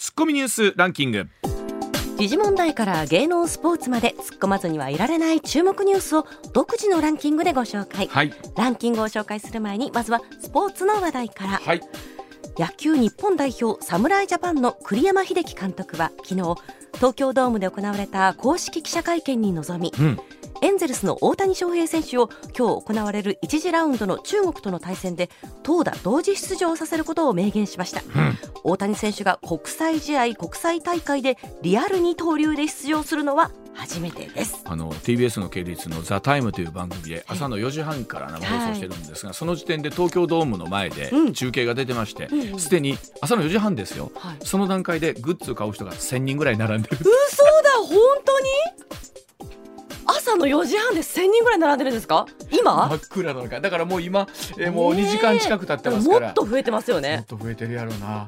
ツッコミニュースランキング。時事問題から芸能スポーツまで突っ込まずにはいられない注目ニュースを独自のランキングでご紹介、はい。ランキングを紹介する前にまずはスポーツの話題から、はい。野球日本代表侍ジャパンの栗山英樹監督は昨日東京ドームで行われた公式記者会見に臨み、うんエンゼルスの大谷翔平選手を今日行われる1次ラウンドの中国との対戦で投打同時出場させることを明言しました、大谷選手が国際試合国際大会でリアル二刀流で出場するのは初めてです。あの TBS の系列の「ザタイムという番組で朝の4時半から生放送してるんですが、その時点で東京ドームの前でうん。中継が出てましてうんうん。すで、に朝の4時半ですよ、はい。その段階でグッズを買う人が1000人ぐらい並んでる。嘘だ本当に？朝の4時半で1000人ぐらい並んでるんですか？今？真っ暗なのかだからもう今、えーもう2時間近く経ってますから、もっと増えてますよもねっと増えてるやろうな。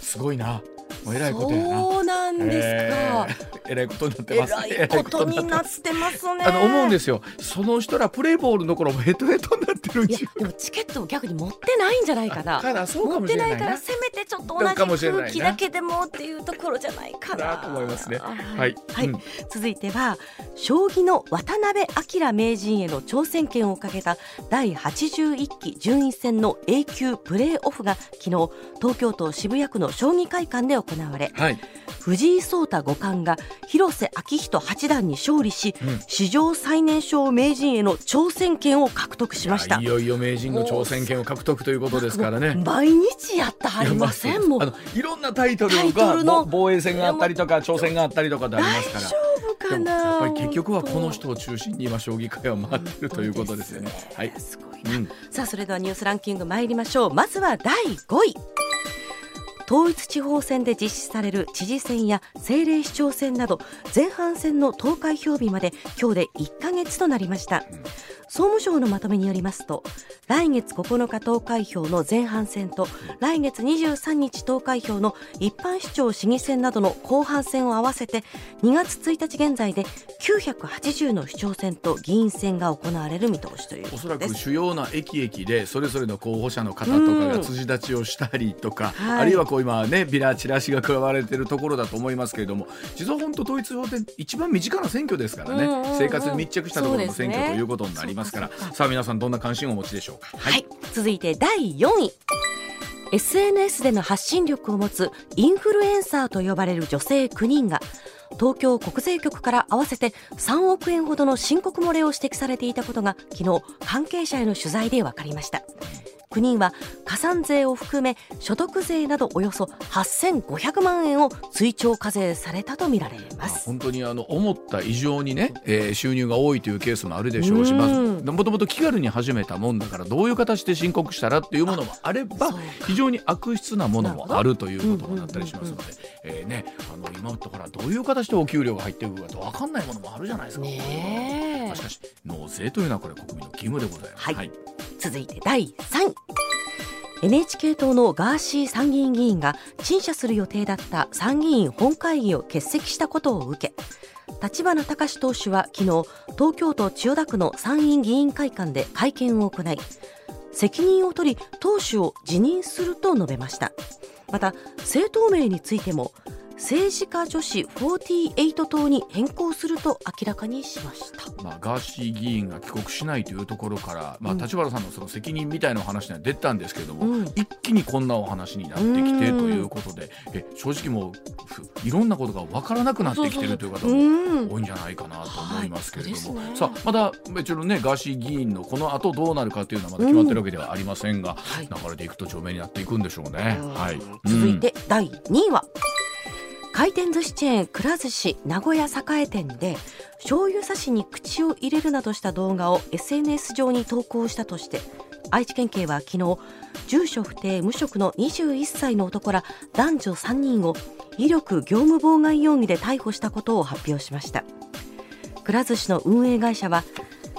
すごいなもうえらいことやな。そうなんですか、えーえらいことになってえます。らいことになっすてますね。あの思うんですよ。その人らプレーボールの頃もヘトヘトになってるでもチケットを逆に持ってないんじゃないかな。からそうか持ってないいもしれななからせめてちょっと同じ空気だけでもっていうところじゃないかな。なと思いますね。ははい。はい。うん。続いては将棋の渡辺明名人への挑戦権をかけた第81期順位戦の A 級プレーオフが昨日東京都渋谷区の将棋会館で行われはい。藤井聡太五冠が広瀬章人八段に勝利し、うん。史上最年少名人への挑戦権を獲得しました。い。よいよ名人の挑戦権を獲得ということですからね。毎日やってはりませんもう。あのいろんなタイトルが防衛戦があったりとか挑戦があったりとかであり大ますから。かなやっぱり結局はこの人を中心に今将棋界は回ってるということですよね。はい。すごいな、うんさあそれではニュースランキング参りましょう。まずは第5位統一地方選で実施される知事選や政令市長選など前半戦の投開票日まで今日で1ヶ月となりました、総務省のまとめによりますと来月9日投開票の前半戦と来月23日投開票の一般市長市議選などの後半戦を合わせて2月1日現在で980の市長選と議員選が行われる見通しというこおそらく主要な駅駅でそれぞれの候補者の方とかが辻立ちをしたりとか、はい。あるいはこう今ねビラチラシが加われてるところだと思いますけれども実は本当統一法って一番身近な選挙ですからね、生活に密着したところの選挙ということになりますから。そうかそうか。さあ皆さんどんな関心をお持ちでしょうか？はい、続いて第4位。SNS での発信力を持つインフルエンサーと呼ばれる女性9人が東京国税局から合わせて3億円ほどの申告漏れを指摘されていたことが昨日関係者への取材で分かりました9人は加算税を含め所得税などおよそ8500万円を追徴課税されたとみられます。本当にあの思った以上にね、えー収入が多いというケースもあるでしょうしうん。まずもともと気軽に始めたもんだからどういう形で申告したらっていうものもあれば非常に悪質なものもあるということうんもなったりしますので、えーね、あの今とからどういう形でお給料が入っていくかと分かんないものもあるじゃないですか。ねしかし納税というのはこれ国民の義務でございます。はい。続いて第3位 NHK 党のガーシー参議院議員が陳謝する予定だった参議院本会議を欠席したことを受け立花孝志党首は昨日東京都千代田区の参院議員会館で会見を行い責任を取り党首を辞任すると述べました。また政党名についても政治家女子48党に変更すると明らかにしました。まあ、ガーシー議員が帰国しないというところから、まあ、うん。立花さんのその責任みたいなお話には出たんですけれども、うん。一気にこんなお話になってきてということで、え正直もうふいろんなことが分からなくなってきてるという方もうん。多いんじゃないかなと思いますけれども、はいね。さあまだもちろんねガーシー議員のこの後どうなるかというのはまだ決まってるわけではありませんが、はい。流れていくと著名になっていくんでしょうね。はい、続いて第2位は、回転寿司チェーンくら寿司名古屋栄店で醤油差しに口を入れるなどした動画を SNS 上に投稿したとして愛知県警は昨日住所不定無職の21歳の男ら男女3人を威力業務妨害容疑で逮捕したことを発表しました。くら寿司の運営会社は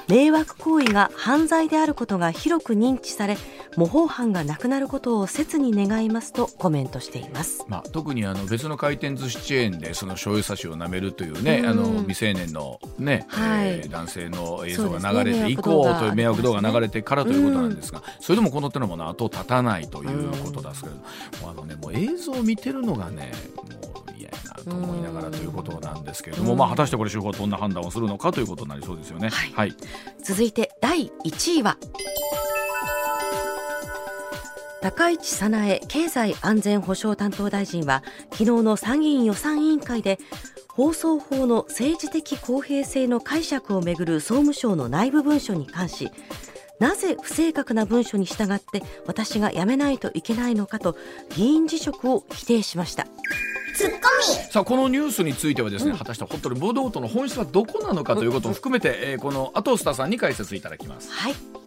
迷惑行為が犯罪であることが広く認知され模倣犯がなくなることを切に願いますとコメントしています。まあ、特にあの別の回転寿司チェーンでその醤油差しを舐めるというね、うん。あの未成年のね、はい。えー男性の映像が流れて以降という迷惑動画が流れてからということなんですが、それでもこの手のものは後を絶たないということですけれども、もうあのねもう映像を見てるのがねと思いながらということなんですけれども、まあ、果たしてこれ司法はどんな判断をするのかということになりそうですよね。はい。はい、続いて第1位は高市早苗経済安全保障担当大臣は昨日の参議院予算委員会で放送法の政治的公平性の解釈をめぐる総務省の内部文書に関しなぜ不正確な文書に従って私が辞めないといけないのかと議員辞職を否定しました。さあこのニュースについてはですね、果たして本当に武道との本質はどこなのかということを含めて、えーこの後須田さんに解説いただきます。はい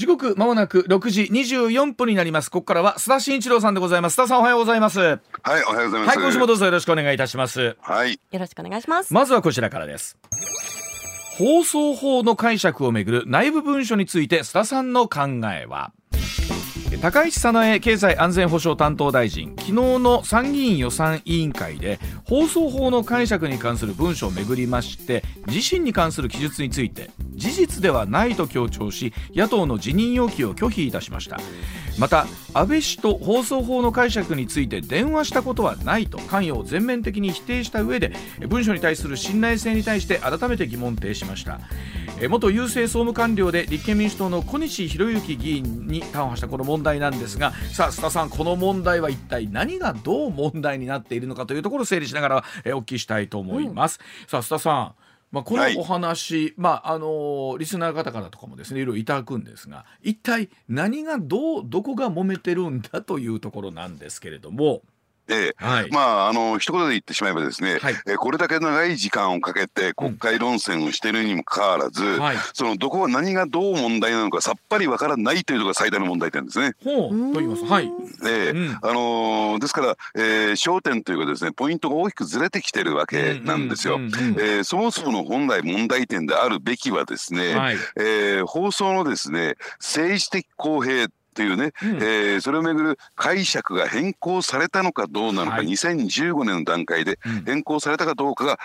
時刻まもなく6時24分になります。ここからは須田慎一郎さんでございます。須田さんおはようございます。はい、はい、おはようございます。今週もどうぞよろしくお願いいたします。はい、よろしくお願いしますまずはこちらからです。放送法の解釈をめぐる内部文書について須田さんの考えは高市早苗経済安全保障担当大臣昨日の参議院予算委員会で放送法の解釈に関する文書をめぐりまして自身に関する記述について事実ではないと強調し野党の辞任要求を拒否いたしました。また安倍氏と放送法の解釈について電話したことはないと関与を全面的に否定した上で文書に対する信頼性に対して改めて疑問呈しました。元郵政総務官僚で立憲民主党の小西博之議員に談話したこの問題。なんですがさあ須田さんこの問題は一体何がどう問題になっているのかというところを整理しながらえお聞きしたいと思います、さあ須田さんまあ、このはい。お話、まああのリスナーの方々とかもですねいろいろいただくんですが一体何がどうどこが揉めてるんだというところなんですけれども、ええはい。まああの一言で言ってしまえばですね、はい。えこれだけ長い時間をかけて国会論戦をしているにもかかわらず、はい、そのどこが何がどう問題なのかさっぱりわからないというのが最大の問題点ですね。ほう。と言います。はい、ええうん。あのーですから、えー焦点というかですねポイントが大きくずれてきてるわけなんですよ。うんうんうん。えーそもそもの本来問題点であるべきはですね、はい。えー放送のですね政治的公平というね、うん。えーそれをめぐる解釈が変更されたのかどうなのか、はい。2015年の段階でうん。変更されたかどうかが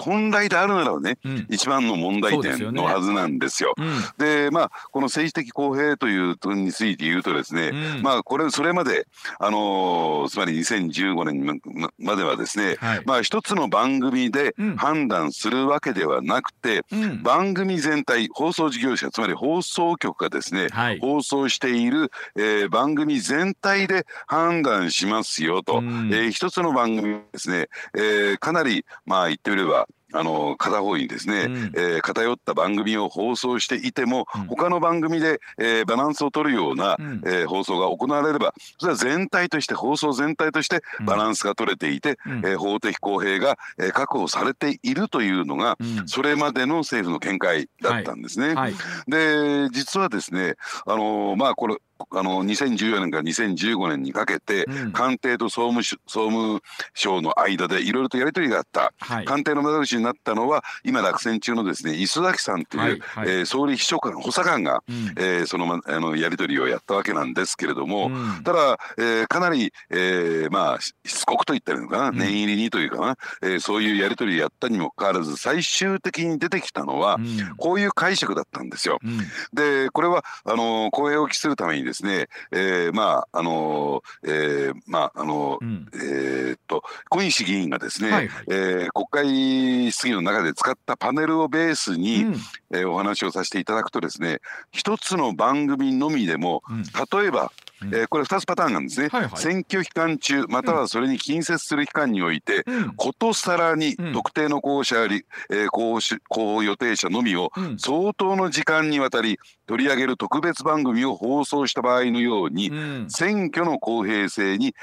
本来であるならばねうん。一番の問題点のはずなんですよ。うん。でまあこの政治的公平という点について言うとですね、うん。まあこれそれまであのーつまり2015年ままではですね、はいまあ一つの番組でうん判断するわけではなくて、うん番組全体放送事業者つまり放送局がですね、はい放送している、えー番組全体で判断しますよと、うん。えー一つの番組ですね、えーかなりまあ言ってみればあの片方にですね、うん。えー偏った番組を放送していても、うん。他の番組で、えーバランスを取るような、うん。えー放送が行われればそれは全体として放送全体としてうん。バランスが取れていて、うん。えー法的公平が、えー確保されているというのが、うん。それまでの政府の見解だったんですね。はい。で実はですねあのまあこれあの2014年から2015年にかけて、うん。官邸と総務省総務省の間でいろいろとやり取りがあった。はい。官邸の窓口になったのは今落選中のですね磯崎さんという、はいはい。えー総理秘書官補佐官が、うん。えーその,、ま、あのやり取りをやったわけなんですけれども、うん。ただ、えーかなり、えーまあししつこくと言ったらいいのかな、ん。念入りにというかな、えーそういうやり取りをやったにもかかわらず最終的に出てきたのは、うん。こういう解釈だったんですよ。うん。でこれはあの公平を期するためにですね、えーまああのえーまああのうん。えーっと小西議員がですね、はいはい。えー国会質疑の中で使ったパネルをベースに、うん。えーお話をさせていただくとですね一つの番組のみでもうん。例えば、うん。えーこれ2つパターンなんですね、はいはい。選挙期間中またはそれに近接する期間において、うん。ことさらにうん。特定の候補者やり、えー候補し候補予定者のみをうん。相当の時間にわたり取り上げる特別番組を放送した場合のように、うん。選挙の公平性に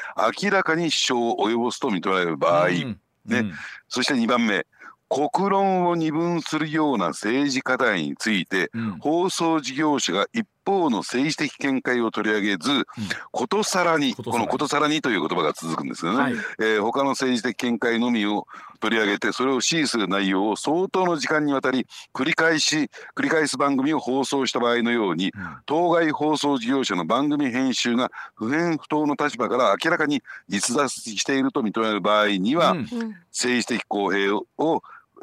明らかに支障を及ぼすと認められる場合、うん。ね。そして2番目国論を二分するような政治課題についてうん。放送事業者が一方の政治的見解を取り上げず、ことさらにことさらに。このことさらにという言葉が続くんですよね、はい。えー他の政治的見解のみを取り上げてそれを支持する内容を相当の時間にわたり繰り返し繰り返す番組を放送した場合のように当該放送事業者の番組編集が不偏不当の立場から明らかに逸脱していると認められる場合には、うん。うん。政治的公平を、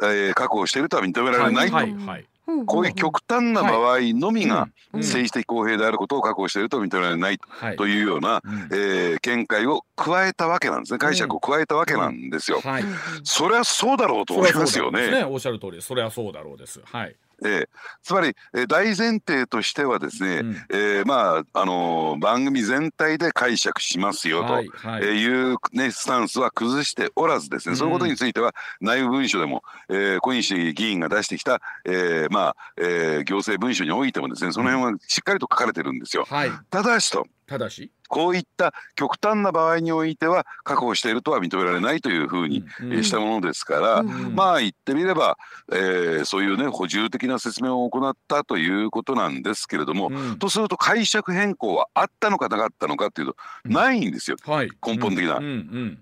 えー確保しているとは認められない。と、はい。はい。はいこういう極端な場合のみがうん。政治的公平であることを確保していると認められないはい。というような、うん。えー見解を加えたわけなんですね。解釈を加えたわけなんですよ。はい。それはそうだろうと思いますよね。おっしゃる通りそれはそうだろうです。はいええつまり、えー大前提としてはですね、うんえーまああのー番組全体で解釈しますよと。はいはいえーいう、ね、スタンスは崩しておらずですね、うんそういうことについては内部文書でも、えー小西議員が出してきた、えーまあえー行政文書においてもですねその辺はしっかりと書かれてるんですよ。はいただしとただしこういった極端な場合においては確保しているとは認められないというふうに、したものですから、うん。まあ言ってみれば、えーそういうね補充的な説明を行ったということなんですけれども、うん。とすると解釈変更はあったのかなかったのかっていうと、うん。ないんですよ。はい。根本的な。うんうん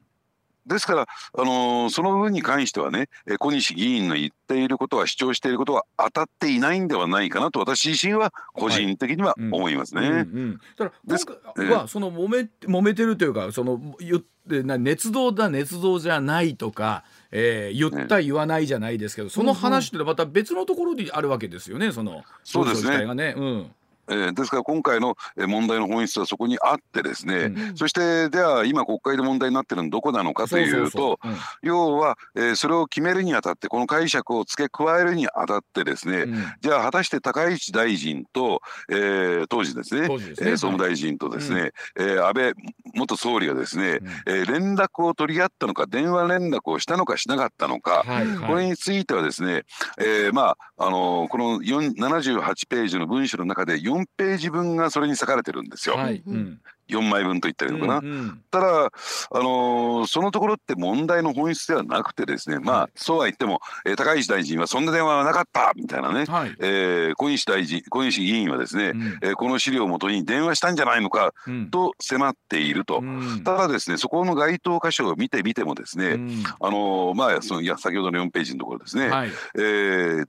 ですから、あのーその部分に関してはね、えー小西議員の言っていることは主張していることは当たっていないんではないかなと私自身は個人的には思いますね。うんうん、だからです今回はその揉め揉めてるというかその言ってな捏造だ捏造じゃないとか、えー、言った言わないじゃないですけど、その話ってまた別のところにあるわけですよねそのそうですね。ね。うんえーですから今回のえー問題の本質はそこにあってですね、うん。そしてでは今国会で問題になってるのはどこなのかというと要は、えーそれを決めるにあたってこの解釈を付け加えるにあたってですね、そううん。じゃあ果たして高市大臣と、えー当時ですねですね。えー総務大臣とですね、えー安倍元総理がですね、うん。えー連絡を取り合ったのか電話連絡をしたのかしなかったのか、はいうんこれはいについてはですね、えーまああのーこの4 78ページの文書の中で4ページ分がそれに割かれてるんですよ、はい。うん。うん。4枚分と言ったらいいのかな。うんうん。ただ、あのーそのところって問題の本質ではなくてですねまあ、はい。そうは言っても、えー高市大臣はそんな電話はなかったみたいなね、はい。えー小西大臣小西議員はですね、うん。えーこの資料をもとに電話したんじゃないのかうん。と迫っていると。うん。ただですねそこの該当箇所を見てみてもですね、うん。あのーまあそのいや先ほどの4ページのところですね、はい。えー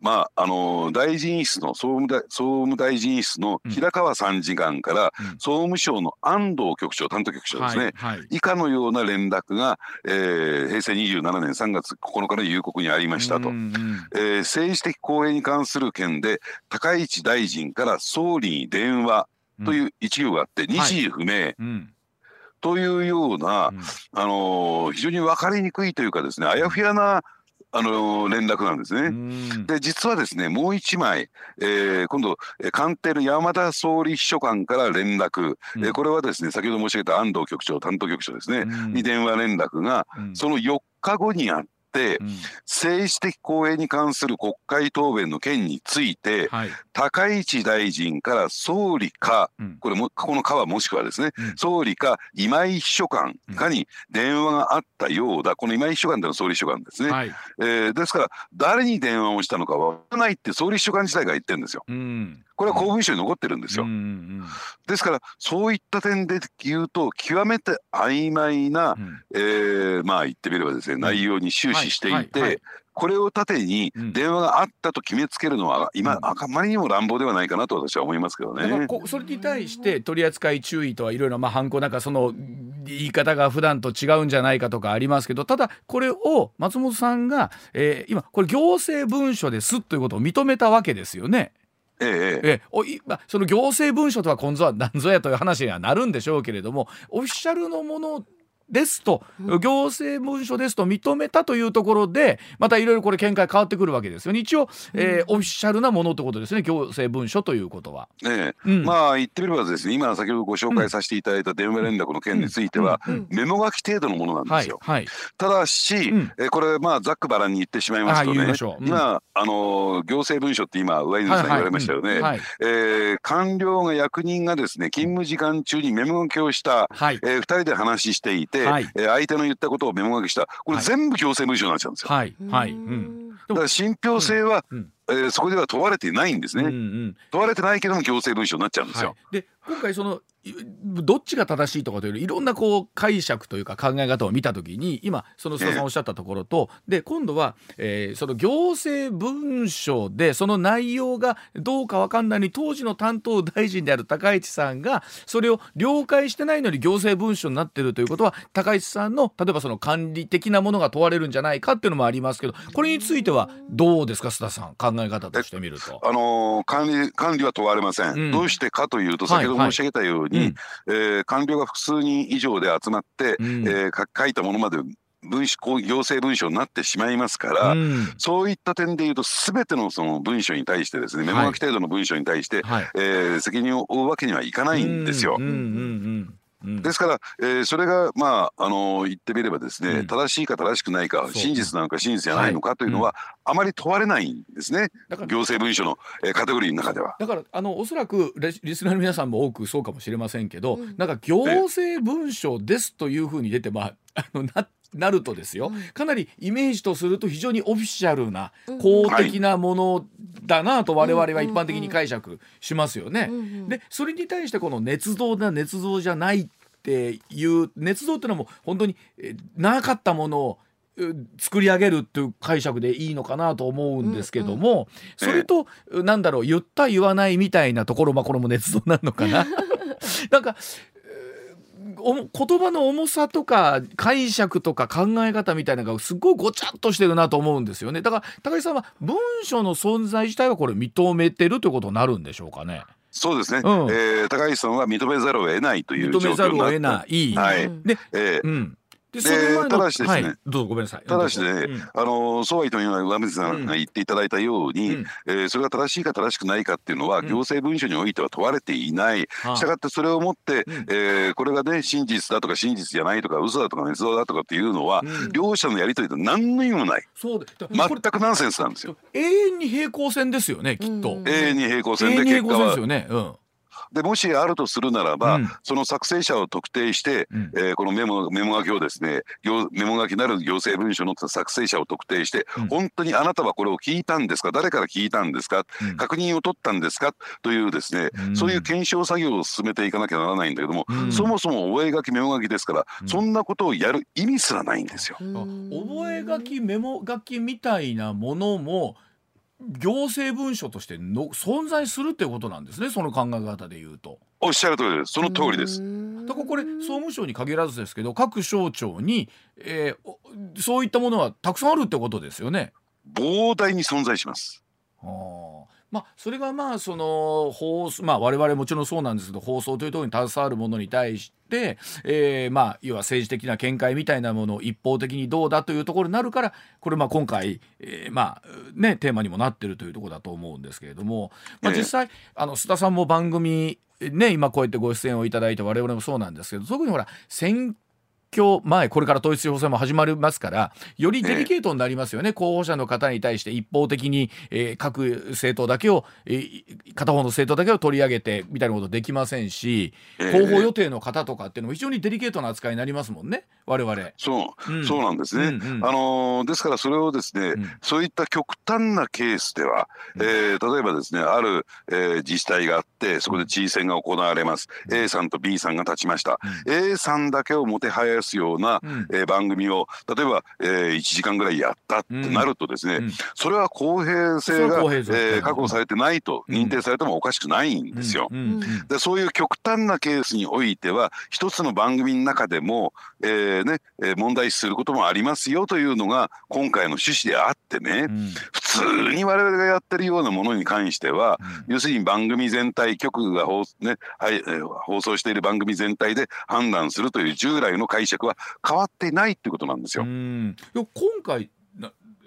まああのー大臣室の総務大総務大臣室の平川参事官から、うん。総務省の安藤局長担当局長ですね、はいはい。以下のような連絡が、えー平成27年3月9日の夕刻にありましたと。うんうん。えー政治的公平に関する件で高市大臣から総理に電話という一行があって、日時不明うん。というような、うん。あのー非常に分かりにくいというかですねあやふやな、あのー連絡なんですね。うん。で実はですねもう一枚、えー今度えー官邸の山田総理秘書官から連絡、うん。えーこれはですね先ほど申し上げた安藤局長担当局長ですね、うん。に電話連絡がうん。その4日後にあっ政治的公平に関する国会答弁の件についてはい。高市大臣から総理かうん。これもここの「か」はもしくはですね、うん。総理か今井秘書官かに電話があったようだ。この今井秘書官というのは総理秘書官ですね、はい。えーですから誰に電話をしたのかわからないって総理秘書官自体が言ってるんですよ。うんこれは公文書に残ってるんですよ、うんうんですからそういった点で言うと極めて曖昧な、うん。えーまあ言ってみればですね内容に終始していて、はいはいはい。これを盾にうん。電話があったと決めつけるのは今、うん。あまりにも乱暴ではないかなと私は思いますけどね。こそれに対して取り扱い注意とはいろいろまあ犯行なんかその言い方が普段と違うんじゃないかとかありますけどただこれを松本さんが、えー今これ行政文書ですということを認めたわけですよね。ええ。えおいま、その行政文書とは今度は何ぞやという話にはなるんでしょうけれどもオフィシャルのものですと、うん。行政文書ですと認めたというところでまたいろいろこれ見解変わってくるわけですよね。一応、えーオフィシャルなものってことですね行政文書ということは。ええ。うん。まあ言ってみればですね今先ほどご紹介させていただいた電話連絡の件については、メモ書き程度のものなんですよ。はい。はい。ただし、うん。えこれまあざっくばらんに言ってしまいますとねう。うん。今あの行政文書って今上泉さん言われましたよね。えー官僚が役人がですね勤務時間中にメモ書きをした、はい。えー、2人で話していて、はい。えー相手の言ったことをメモ書きした。これはい。全部行政文書になっちゃうんですよ。はい。はい、ううん。んだから信憑性は、うんえーそこでは問われていないんですね。うんうん問われてないけども行政文書になっちゃうんですよ。はい、で今回そのいどっちが正しいとかというよりいろんなこう解釈というか考え方を見た時に今その須田さんおっしゃったところと、で今度は、えーその行政文書でその内容がどうかわかんないのに当時の担当大臣である高市さんがそれを了解してないのに行政文書になってるということは高市さんの例えばその管理的なものが問われるんじゃないかっていうのもありますけどこれについてはてはどうですか須田さん考え方としてみると。あのー、管理管理は問われません、うん、どうしてかというと先ほど申し上げたように、はいはい、えー、官僚が複数人以上で集まって、うん、えー、書いたものまで文書行政文書になってしまいますから、うん、そういった点でいうと全てのその文書に対してですねメモ書き程度の文書に対して、はい、えー、責任を負うわけにはいかないんですよ。ですから、えー、それがまああの言ってみればですね、うん、正しいか正しくないか真実なのか真実じゃないのかというのは、あまり問われないんですね。行政文書の、えー、カテゴリーの中では。だからあのおそらくリスナーの皆さんも多くそうかもしれませんけど、うん、なんか行政文書ですというふうに出てまああのななるとですよ、かなりイメージとすると非常にオフィシャルな公的なものだなと我々は一般的に解釈しますよね。でそれに対してこの捏造だ捏造じゃないっていう捏造っていうのも本当になかったものを作り上げるっていう解釈でいいのかなと思うんですけども、うんうん、それと、なんだろう言った言わないみたいなところまあこれも捏造なのかな。なんか言葉の重さとか解釈とか考え方みたいなのがすごいごちゃっとしてるなと思うんですよねだから高木さんは文書の存在自体はこれ認めてるということになるんでしょうかね。そうですね、うん、えー、高橋さんは認めざるを得ないという認めざるを得ない。はい。で、えー、うん、でただしですね、はい、どうぞごめんなさい。ただしね、うん、あのそうは言っても今上水さんが言っていただいたように、うん、えー、それが正しいか正しくないかっていうのは、行政文書においては問われていない、したがってそれをもって、うん、えー、これがね真実だとか真実じゃないとか嘘だとか捏造だとかっていうのは、両者のやり取りと何の意味もない。そうで全くナンセンスなんですよ。永遠に平行線ですよねきっと、永遠に平行線で結果は、ですよね、うんでもしあるとするならば、うん、その作成者を特定して、うん、えー、このメモメモ書きをですねメモ書きなる行政文書の作成者を特定して、うん、本当にあなたはこれを聞いたんですか？誰から聞いたんですか、確認を取ったんですか？というですね、そういう検証作業を進めていかなきゃならないんだけども、そもそも覚書メモ書きですから、そんなことをやる意味すらないんですよ。覚書メモ書きみたいなものも行政文書としての存在するってことなんですねその考え方で言うと。おっしゃる通りですその通りです。だからこれ総務省に限らずですけど各省庁に、えー、そういったものはたくさんあるってことですよね。膨大に存在します。はあまあ、それがまあその放送まあ我々もちろんそうなんですけど放送というところに携わるものに対して、えー、まあ要は政治的な見解みたいなものを一方的にどうだというところになるからこれまあ今回、えー、まあねテーマにもなってるというところだと思うんですけれども、まあ、実際、あの須田さんも番組ね今こうやってご出演をいただいて我々もそうなんですけど特にほら選挙前これから統一地方選も始まりますからよりデリケートになりますよね、候補者の方に対して一方的に、えー、各政党だけを、えー、片方の政党だけを取り上げてみたいなことできませんし、候補予定の方とかっていうのも非常にデリケートな扱いになりますもんね。我々。そう、うん、そうなんですね、うんうん、あのー、ですからそれをですね、うん、そういった極端なケースでは、うん、えー、例えばですねある、えー、自治体があってそこで知事選が行われます、うん、A さんと B さんが立ちました、うん、A さんだけをもてはやすような、うん、えー、番組を例えば、えー、1時間ぐらいやったってなるとですね、それは公平性が、えー、確保されてないと認定されてもおかしくないんですよ。でそういう極端なケースにおいては一つの番組の中でも、えね、えー、問題視することもありますよというのが今回の趣旨であってね、うん、普通に我々がやってるようなものに関しては、うん、要するに番組全体局が放,、ねはいえー、放送している番組全体で判断するという従来の解釈は変わっていないっていうことなんですよ。今回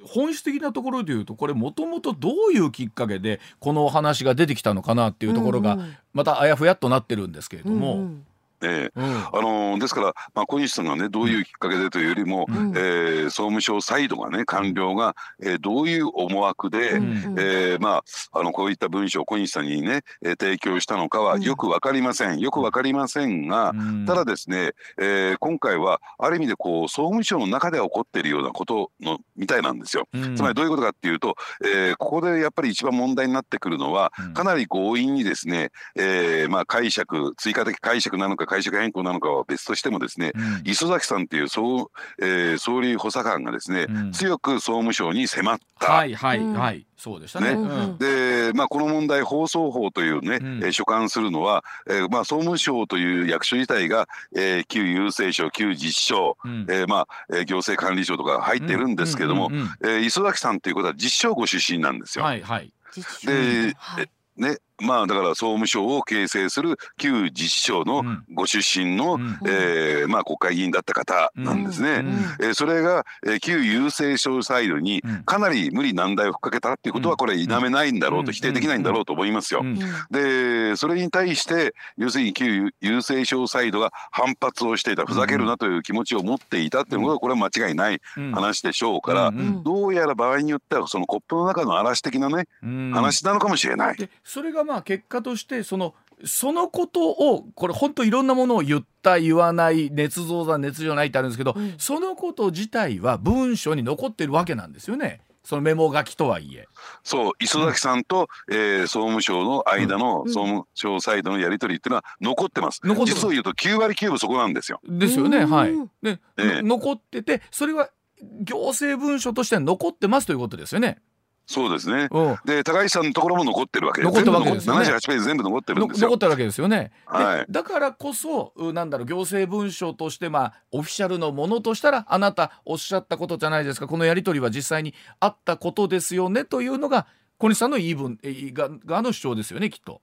本質的なところで言うとこれもともとどういうきっかけでこの話が出てきたのかなっていうところがまたあやふやっとなってるんですけれども。うんうんえー、うん、あのー、ですから、まあ、小西さんがねどういうきっかけでというよりも、うん、えー、総務省サイドがね官僚が、えー、どういう思惑で、うん、えー、まあ、あのこういった文章を小西さんにね、えー、提供したのかはよく分かりません、よく分かりませんが、ただですね、えー、今回はある意味でこう総務省の中で起こっているようなことのみたいなんですよ。つまりどういうことかっていうと、えー、ここでやっぱり一番問題になってくるのはかなり強引にですね、えーまあ、解釈追加的解釈なのか解釈変更なのかは別としてもですね、うん。磯崎さんっていう総,、えー総理補佐官がですね、うん。強く総務省に迫った。はいはいうん。はいそうでしたね。ね。うん。でまあ、この問題放送法というね、うん。えー所管するのは、えーまあ、総務省という役所自体が、えー旧郵政省旧実省、うん。えーまあえー行政管理省とか入っているんですけども、うんうんうんえー磯崎さんということは実省ご出身なんですよ。はいはい。実ではい。ねまあ、だから総務省を形成する旧実省のうん。ご出身の、うん。えーまあ、国会議員だった方なんですね。うん。うん。えーそれが、えー旧郵政省サイドにうん。かなり無理難題をふっかけたっていうことはこれ否めないんだろうとうん。否定できないんだろうと思いますよ。う。ん。でそれに対して要するに旧郵政省サイドが反発をしていたふざけるなという気持ちを持っていたっていうのがこれは間違いないうん。話でしょうからどうやら場合によってはそのコップの中の嵐的なねうん。話なのかもしれない。でそれがまあ結果としてそのそのことをこれ本当いろんなものを言った言わない捏造だ捏造ないってあるんですけど、うんそのこと自体は文書に残ってるわけなんですよねそのメモ書きとはいえ。そう磯崎さんと、えー総務省の間のうん総務省サイドのやり取りっていうのは残ってます。残ってます実を言うと9割9分そこなんですよ。ですよねうんはい。で、ええの残っててそれは行政文書として残ってますということですよね。そうですね。うんで高市さんのところも残ってるわけ残ってるわけですよね全部残って78ページ全部残ってるんのですよ残っ。てるわけですよね。ではいだからこそうなんだろう行政文書としてまあオフィシャルのものとしたらあなたおっしゃったことじゃないですかこのやり取りは実際にあったことですよねというのが小西さんの言い分えが側の主張ですよねきっと。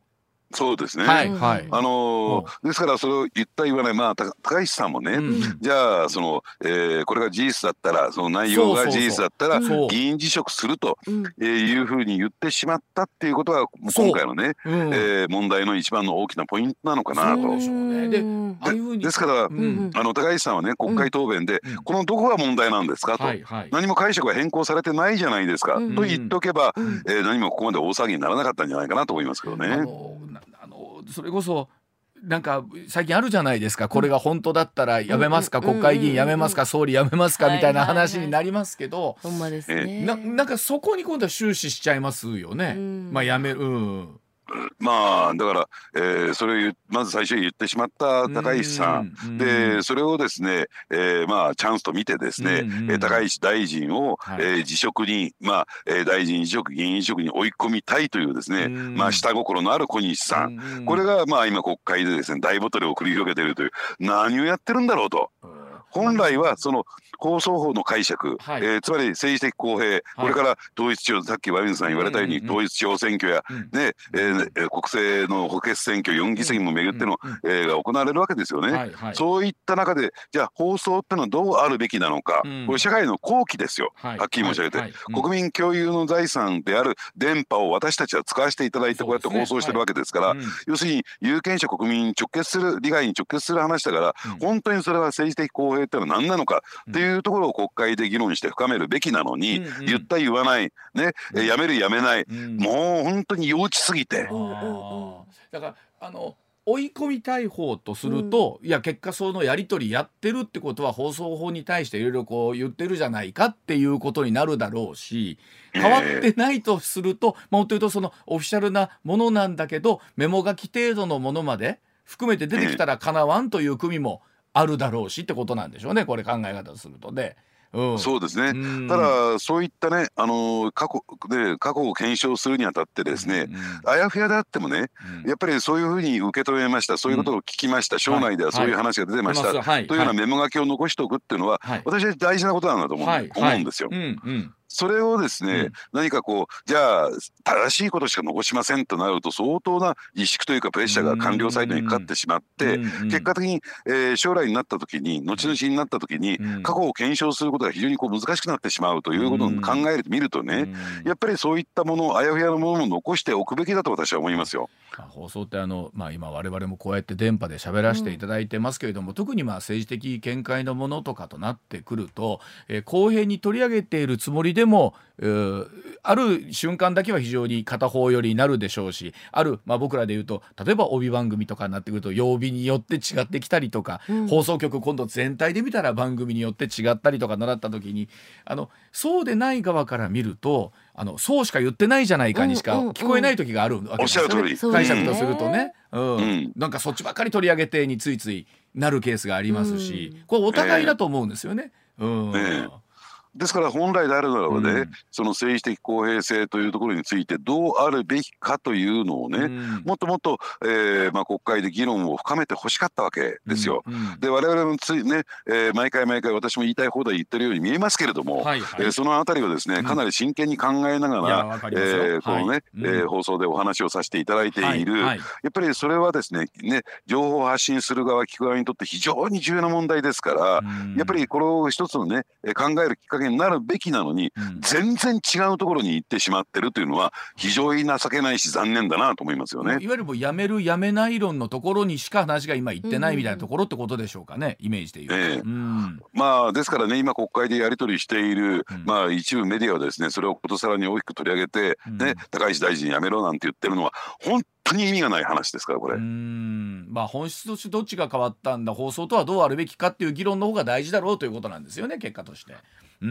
そうですね。うんはいはい。あのーですからそれを言った言わないまあた高市さんもね、うん。じゃあその、えーこれが事実だったらその内容が事実だったらそう。そう議員辞職すると、いうふうに言ってしまったっていうことが今回のね、うん。えー問題の一番の大きなポイントなのかなと。で。ですから、うん。うんあの高市さんはね国会答弁で、うん。このどこが問題なんですかと、はいはい。何も解釈が変更されてないじゃないですか、うん。と言っとけば、うん。えー何もここまで大騒ぎにならなかったんじゃないかなと思いますけどあね。それこそなんか最近あるじゃないですか。これが本当だったらやめますか、うん国会議員やめますか、総理やめますか、はい。みたいな話になりますけど、ほんまですね。ななんかそこに今度は終始しちゃいますよね。うん。まあやめる、うん、まあだから、えーそれをまず最初に言ってしまった高市さん、うんでそれをですね、えーまあチャンスと見てですね、えー高市大臣を、はい。えー辞職にまあ、えー大臣辞職議員辞職に追い込みたいというですね、うん。まあ下心のある小西さん。これがまあ今国会でですね大ボトルを繰り広げているという何をやってるんだろうと。本来はその放送法の解釈、はい。えーつまり政治的公平、これから統一地方さっき和水さん言われたように、統一地方選挙や、うん。ねえーえー国政の補欠選挙4議席もめぐっての、うえーが行われるわけですよね。はいはい。そういった中でじゃあ放送ってのはどうあるべきなのか、うん。これ社会の後期ですよ、はい。はっきり申し上げて、国民共有の財産である電波を私たちは使わせていただいてこうやって放送してるわけですから、うん。要するに有権者国民に直結する利害に直結する話だから、うん。本当にそれは政治的公平ってのは何なのかっていうところを国会で議論して深めるべきなのに、うんうん。言った言わない、ね。えやめるやめない、うん。もう本当に幼稚すぎて。だからあの追い込みたい方とすると、いや結果そのやり取りやってるってことは放送法に対していろいろこう言ってるじゃないかっていうことになるだろうし変わってないとすると、まあ、もっと言うとそのオフィシャルなものなんだけどメモ書き程度のものまで含めて出てきたらかなわんという組もあるだろうしってことなんでしょうねこれ考え方するとね。うん、そうですね、うん。ただそういったね、あのー過去で過去を検証するにあたってですね、うんあやふやであってもね、うん。やっぱりそういうふうに受け止めました、そういうことを聞きました、省内ではそういう話が出てました、出ます。はい。というようなメモ書きを残しておくっていうのは、はい。私は大事なことなんだと思う,、はい。思うんですよ。うんうんそれをですね、うん。何かこうじゃあ正しいことしか残しませんとなると相当な萎縮というかプレッシャーが官僚サイドにかかってしまって、うんうん結果的に、えー将来になった時に後々になった時に、うん。過去を検証することが非常にこう難しくなってしまうということを考えてみるとね、うんやっぱりそういったものあやふやなものも残しておくべきだと私は思いますよ。まあ放送ってあの、まあ、今我々もこうやって電波で喋らせていただいてますけれども、特にまあ政治的見解のものとかとなってくると、えー公平に取り上げているつもりででもある瞬間だけは非常に片方寄りになるでしょうしある、まあ、僕らで言うと例えば帯番組とかになってくると曜日によって違ってきたりとか、うん、放送局今度全体で見たら番組によって違ったりとか習った時にあのそうでない側から見るとあのそうしか言ってないじゃないかにしか聞こえない時があるわけですよね、解釈とするとね、うん、うん、なんかそっちばっかり取り上げてについついなるケースがありますし、これお互いだと思うんですよね。うん、ねですから本来であるならばね、うん、その政治的公平性というところについてどうあるべきかというのをね、うん、もっともっと、えーまあ、国会で議論を深めてほしかったわけですよ。うん、で我々もついね、えー、毎回毎回私も言いたい放題言ってるように見えますけれども、はいはい、えー、そのあたりをですねかなり真剣に考えながら、えー、このね、はい、えー、放送でお話をさせていただいている、はいはい、やっぱりそれはですねね情報を発信する側聞く側にとって非常に重要な問題ですから、やっぱりこれを一つのね考えるきっかけになるべきなのに、うん、全然違うところに行ってしまってるというのは非常に情けないし残念だなと思いますよね。いわゆるもうやめるやめない論のところにしか話が今言ってないみたいなところってことでしょうかね、イメージでいうと。えーうん、まあですからね今国会でやり取りしている、うん、まあ一部メディアはですねそれをことさらに大きく取り上げて、ね高市大臣やめろなんて言ってるのは本当に意味がない話ですからこれ。うんまあ本質としてどっちが変わったんだ放送とはどうあるべきかっていう議論の方が大事だろうということなんですよね結果として。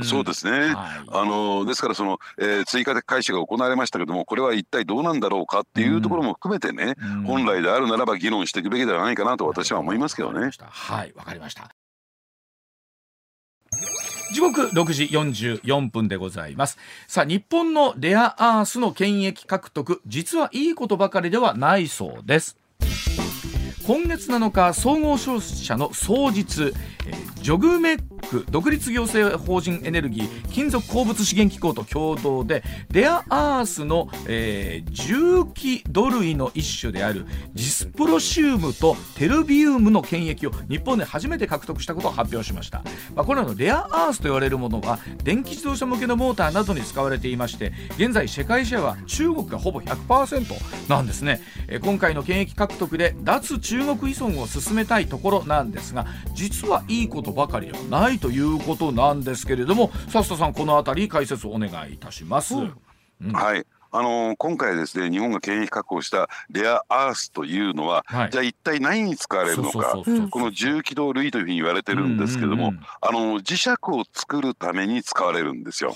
そうですね、はい、あのですからその、えー、追加的開始が行われましたけどもこれは一体どうなんだろうかっていうところも含めてね、うん、本来であるならば議論していくべきではないかなと私は思いますけどね。はいわかりました。時刻6時44分でございます。さあ日本のレアアースの権益獲得実はいいことばかりではないそうです今月7日総合商社の双日、えー、ジョグメック独立行政法人エネルギー金属鉱物資源機構と共同でレアアースの、えー、重機土類の一種であるジスプロシウムとテルビウムの権益を日本で初めて獲得したことを発表しました、まあ、これらのレアアースと言われるものは電気自動車向けのモーターなどに使われていまして現在世界シェアは中国がほぼ100%なんですね、えー、今回の権益獲得で脱中中国依存を進めたいところなんですが実はいいことばかりではないということなんですけれども笹田さんこの辺り解説をお願いいたします。うん、はいあのー、今回ですね日本が権益確保したレアアースというのは、はい、じゃあ一体何に使われるのかこの重機動類というふうに言われてるんですけども、あの磁石を作るために使われるんですよ。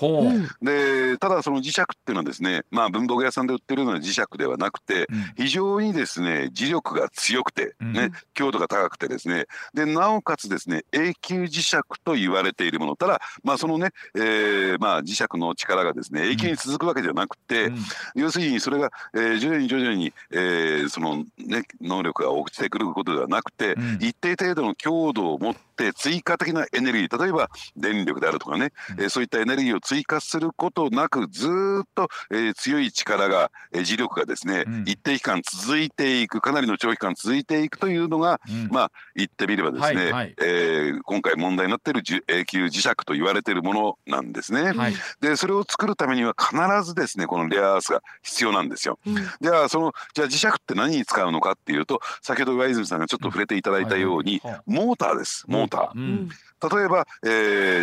でただその磁石っていうのはですねまあ文房具屋さんで売ってるような磁石ではなくて、うん、非常にですね磁力が強くてね、うん、強度が高くてですねでなおかつですね永久磁石と言われているものただまあそのね、えー、まあ磁石の力がですね永久に続くわけではなくて、うん 要するにそれが、えー、徐々に徐々に、えー、その、ね、能力が落ちてくることではなくて、うん、一定程度の強度を持って追加的なエネルギー例えば電力であるとかね、うん、えー、そういったエネルギーを追加することなくずっと、えー、強い力が、えー、磁力がですね、うん、一定期間続いていくかなりの長期間続いていくというのが、まあ言ってみればですね、はいはい、えー、今回問題になっている永久磁石と言われているものなんですね。はい、でそれを作るためには必ずですねこのレアアースが必要なんですよ。うん、じゃあそのじゃあ磁石って何に使うのかっていうと先ほど上泉さんがちょっと触れていただいたように、モーターです。モーター。例えば、え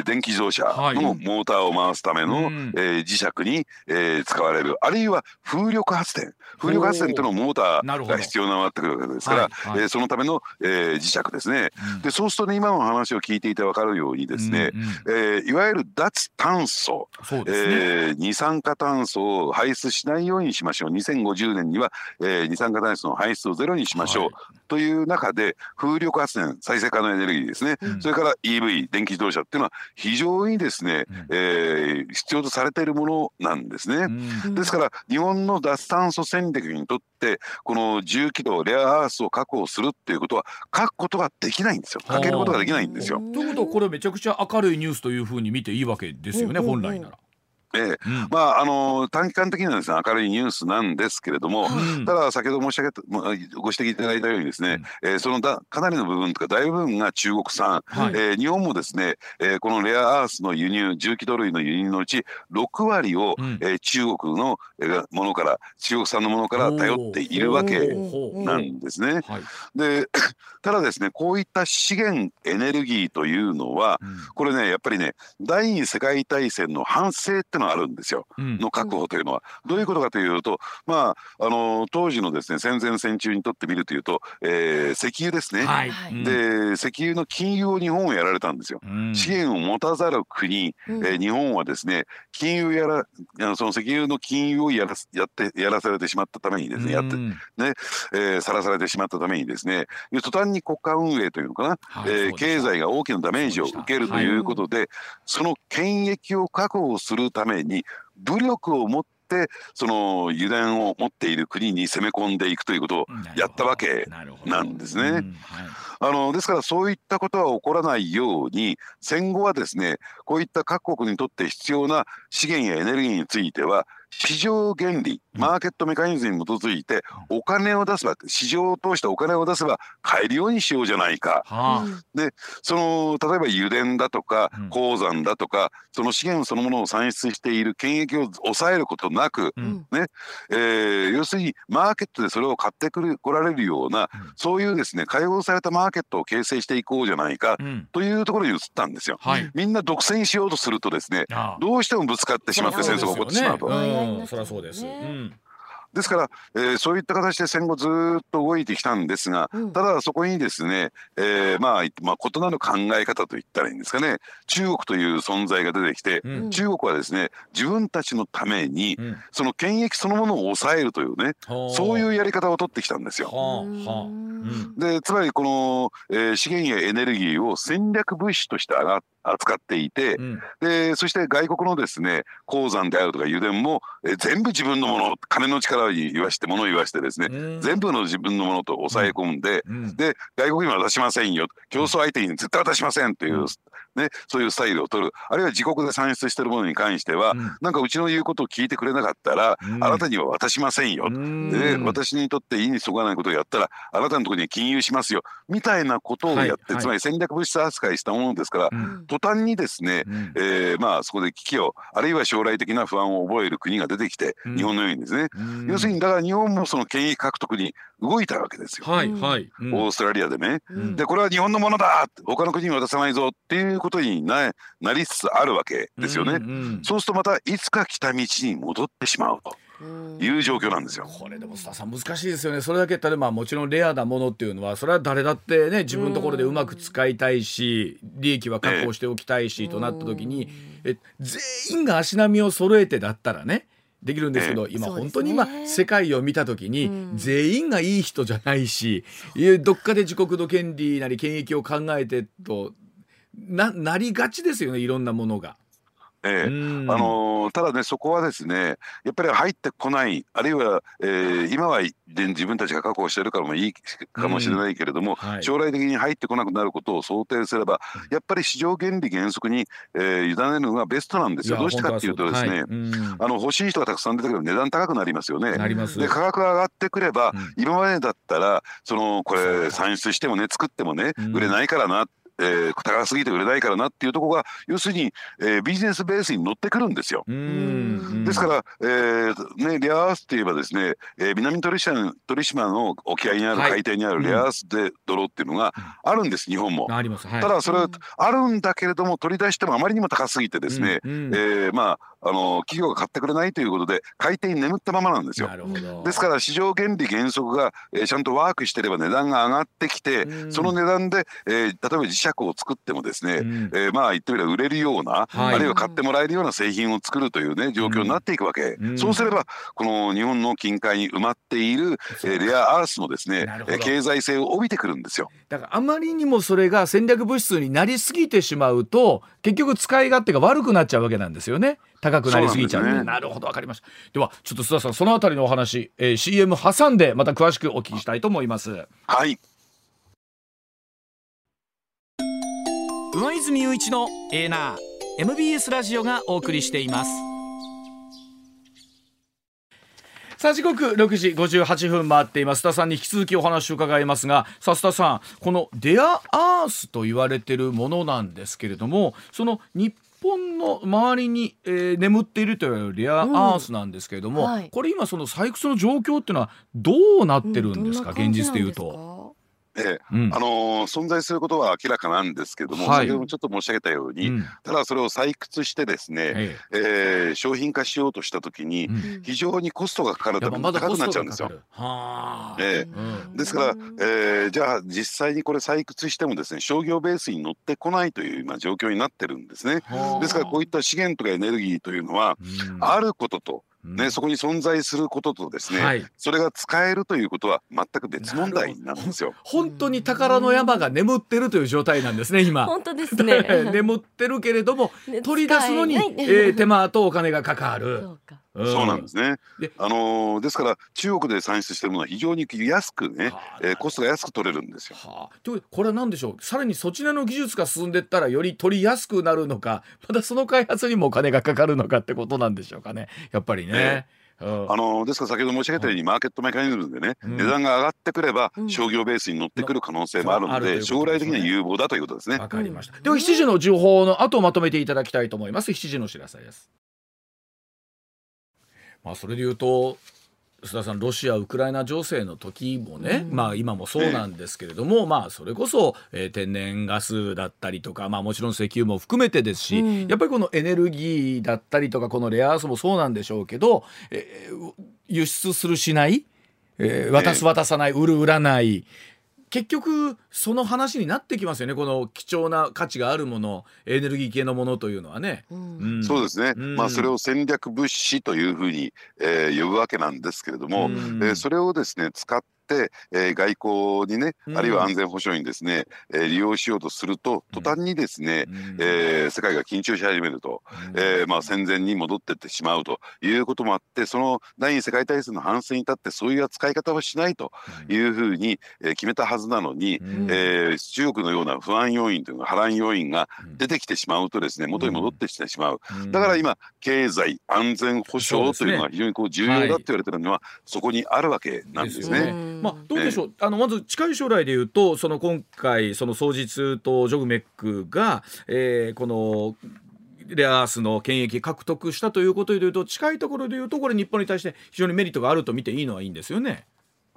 ー、電気自動車のモーターを回すための、はい、えー、磁石に、えー、使われる。あるいは風力発電。風力発電というのモーターが必要なわけですから、はいはい、えー、そのための、えー、磁石ですね、うん、でそうするとね今の話を聞いていて分かるようにですね、うんうん、えー、いわゆる脱炭素、ね。えー、二酸化炭素を排出しないようにしましょう。2050年には、えー、二酸化炭素の排出をゼロにしましょう、はい、という中で風力発電再生可能エネルギーですね、うん、それから EV 電気自動車っていうのは非常にですね、うん、えー、必要とされているものなんですね、うん、ですから日本の脱炭素戦略にとってこの重機動レアアースを確保するっていうことは書くことができないんですよ。書けることができないんですよ。ということはこれめちゃくちゃ明るいニュースというふうに見ていいわけですよね、本来なら。ええ、うん、まああの短期間的にはですね明るいニュースなんですけれども、うん、ただ先ほど申し上げたご指摘いただいたようにですね、うん、えー、そのだかなりの部分とか大部分が中国産、はい、えー、日本もですね、えー、このレアアースの輸入重機土類の輸入のうち6割を、うん、えー、中国のものから中国産のものから頼っているわけなんですね。はい、で ただですねこういった資源エネルギーというのは、これねやっぱりね第二次世界大戦の反省っていうのがあるんですよ、うん。の確保というのは。どういうことかというと、まあ、あの当時のですね戦前戦中にとってみるというと、えー石油ですね。はい。で石油の禁輸を日本はやられたんですよ。うん。資源を持たざる国、うん。えー日本はですね金融やらあのその石油の金融をやらすやってやらされてしまったためにですね、やってうん。えーさらされてしまったためにですね途端に国家運営というのかな、はいえー経済が大きなダメージを受けるということで、その権益を確保するために武力を持ってその油田を持っている国に攻め込んでいくということをやったわけなんですね。うんはい。あのですからそういったことは起こらないように戦後はですねこういった各国にとって必要な資源やエネルギーについては市場原理マーケットメカニズムに基づいてお金を出せば市場を通してお金を出せば買えるようにしようじゃないか。はあ。その例えば油田だとかうん。鉱山だとかその資源そのものを産出している権益を抑えることなく、ううん。んえー要するにマーケットでそれを買ってくる来られるような、うん。そういうですね開放されたマーケットを形成していこうじゃないかうん。というところに移ったんですよ。はい。みんな独占しようとするとですねああ。どうしてもぶつかってしまって戦争が起こってしまうと。そうですよねうんそりゃそうです。うんですから、えーそういった形で戦後ずーっと動いてきたんですが、うん。ただそこにですね、えーまあ、まあ異なる考え方といったらいいんですかね。中国という存在が出てきて、うん。中国はですね自分たちのためにうん。その権益そのものを抑えるというねそういうやり方を取ってきたんですよ。でつまりこの、えー資源やエネルギーを戦略物資として扱っていて、うん。でそして外国のですね鉱山であるとか油田も、えー全部自分のもの金の力に言わして物を言わしてですね、うん。全部の自分のものと抑え込んで、うん。で外国には渡しませんよ競争相手に絶対渡しませんという、うんね、そういうスタイルを取る。あるいは自国で産出しているものに関しては、うん。なんかうちの言うことを聞いてくれなかったら、うん。あなたには渡しませんよ、うん。で私にとって意にそがないことをやったらあなたのところには金融しますよ。みたいなことをやって、はいはい。つまり戦略物質扱いしたものですから、うん。途端にですね、うん。えーまあそこで危機をあるいは将来的な不安を覚える国が出てきて、うん。日本のようにですね、うん。要するにだから日本もその権益獲得に動いたわけですよ、はいはい。うん。オーストラリアでね。うん。でこれは日本のものだ他の国に渡さないぞっていうことにななりつつあるわけですよね。うんうんそうするとまたいつか来た道に戻ってしまうという状況なんですよ。これでも須田さん難しいですよね。それだけ言ったらまあもちろんレアなものっていうのはそれは誰だってね自分のところでうまく使いたいし利益は確保しておきたいしとなった時にえ全員が足並みを揃えてだったらねできるんですけど、今そうですね。本当に今世界を見た時に、うん。全員がいい人じゃないしどっかで自国の権利なり権益を考えてとななりがちですよねいろんなものが。ええ。うん。あのーただねそこはですねやっぱり入ってこないあるいは、えー今はで自分たちが確保してるからもいいかもしれないけれども、はい。将来的に入ってこなくなることを想定すればやっぱり市場原理原則に、えー委ねるのがベストなんですよ。どうしてかっていうとですね、はい。あの欲しい人がたくさん出てくれば値段高くなりますよね。で価格が上がってくれば、うん。今までだったらそのこれ産出してもね作ってもね、うん。売れないからな、えー高すぎて売れないからなっていうところが要するに、えービジネスベースに乗ってくるんですよ。うんですから、えーね、レアアースといえばですね、えー南鳥島鳥島の沖合にあるはい海底にあるレアアースで泥っていうのがあるんです、日本も。あります。はい。ただそれあるんだけれども取り出してもあまりにも高すぎてですね、うんうんえーまああの企業が買ってくれないということで海底に眠ったままなんですよ。ですから市場原理原則が、えーちゃんとワークしてれば値段が上がってきて、うんその値段で、えー例えば磁石を作ってもですね、うん。えーまあ言ってみれば売れるような、はい。あるいは買ってもらえるような製品を作るというね状況になっていくわけ、うん。そうすればこの日本の近海に埋まっている、えーレアアースもですね経済性を帯びてくるんですよ。だからあまりにもそれが戦略物質になりすぎてしまうと結局使い勝手が悪くなっちゃうわけなんですよね。高くなりすぎちゃう。なね。なるほどわかりました。ではちょっと須田さんそのあたりのお話、えー CM 挟んでまた詳しくお聞きしたいと思います。はい上泉雄一のエーナー MBS ラジオがお送りしています。さあ時刻6時58分回っています。須田さんに引き続きお話を伺いますがさあ須田さんこのレアアースと言われているものなんですけれどもその日本の周りに、えー眠っているというレアアースなんですけれども、うんはい。これ今その採掘の状況っていうのはどうなってるんですか、現実でいうと。ええ。えうん。あのー存在することは明らかなんですけども、はい。先ほどもちょっと申し上げたように、うん。ただそれを採掘してですね、ええ。ー商品化しようとしたときに、えうん。非常にコストがかかるために高くなっちゃうんですよ。がかかる。はあ。ええ。うん。ですから、えーじゃあ実際にこれ採掘してもですね商業ベースに乗ってこないという今状況になってるんですね。はあ。ですからこういった資源とかエネルギーというのは、うん。あることと、うんね、そこに存在することとですね、はい。それが使えるということは全く別問題なんですよ。本当に宝の山が眠ってるという状態なんですね今。本当ですね。眠ってるけれどもね取り出すのに、使ええー手間とお金がかかる。そうかそうなんですねで。あのーですから中国で産出してるものは非常に安くね、はあえーコストが安く取れるんですよ。はあ、ということでこれは何でしょう？さらにそちらの技術が進んでいったらより取りやすくなるのかまたその開発にもお金がかかるのかってことなんでしょうかねやっぱりね。うんあのーですから先ほど申し上げたようにマーケットメカニズムでね、うん値段が上がってくればうん商業ベースに乗ってくる可能性もあるので、将来的には有望だということですね。わかりました。では7時の情報の後まとめていただきたいと思います。7時の知らせです。まあそれで言うと須田さんロシアウクライナ情勢の時もね、うん。まあ今もそうなんですけれども、まあそれこそ、えー天然ガスだったりとかまあもちろん石油も含めてですし、うんやっぱりこのエネルギーだったりとかこのレアアースもそうなんでしょうけど、えー輸出するしない、えー渡す渡さない売る売らない。結局その話になってきますよね。この貴重な価値があるものエネルギー系のものというのはね。うん。うん。そうですね、うん。まあそれを戦略物資というふうに、えー呼ぶわけなんですけれども、うん。えーそれをですね使って、えー外交にね、うん。あるいは安全保障にですね、えー利用しようとすると途端にですね、うん。えー世界が緊張し始めると、えーまあ、戦前に戻ってってしまうということもあってその第二次世界大戦の反省に立ってそういう扱い方はしないというふうに、えー決めたはずなのに、うんえー中国のような不安要因というか波乱要因が出てきてしまうとですね元に戻ってきてしまう、うん。だから今経済安全保障というのが非常にこう重要だって言われてるのは、そこにあるわけなんですね。よねまあ、どうでしょう、あのまず近い将来でいうとその今回その双日とジョグメックが、えーこのレアアースの権益獲得したということでいうと近いところでいうとこれ日本に対して非常にメリットがあると見ていいのはいいんですよね。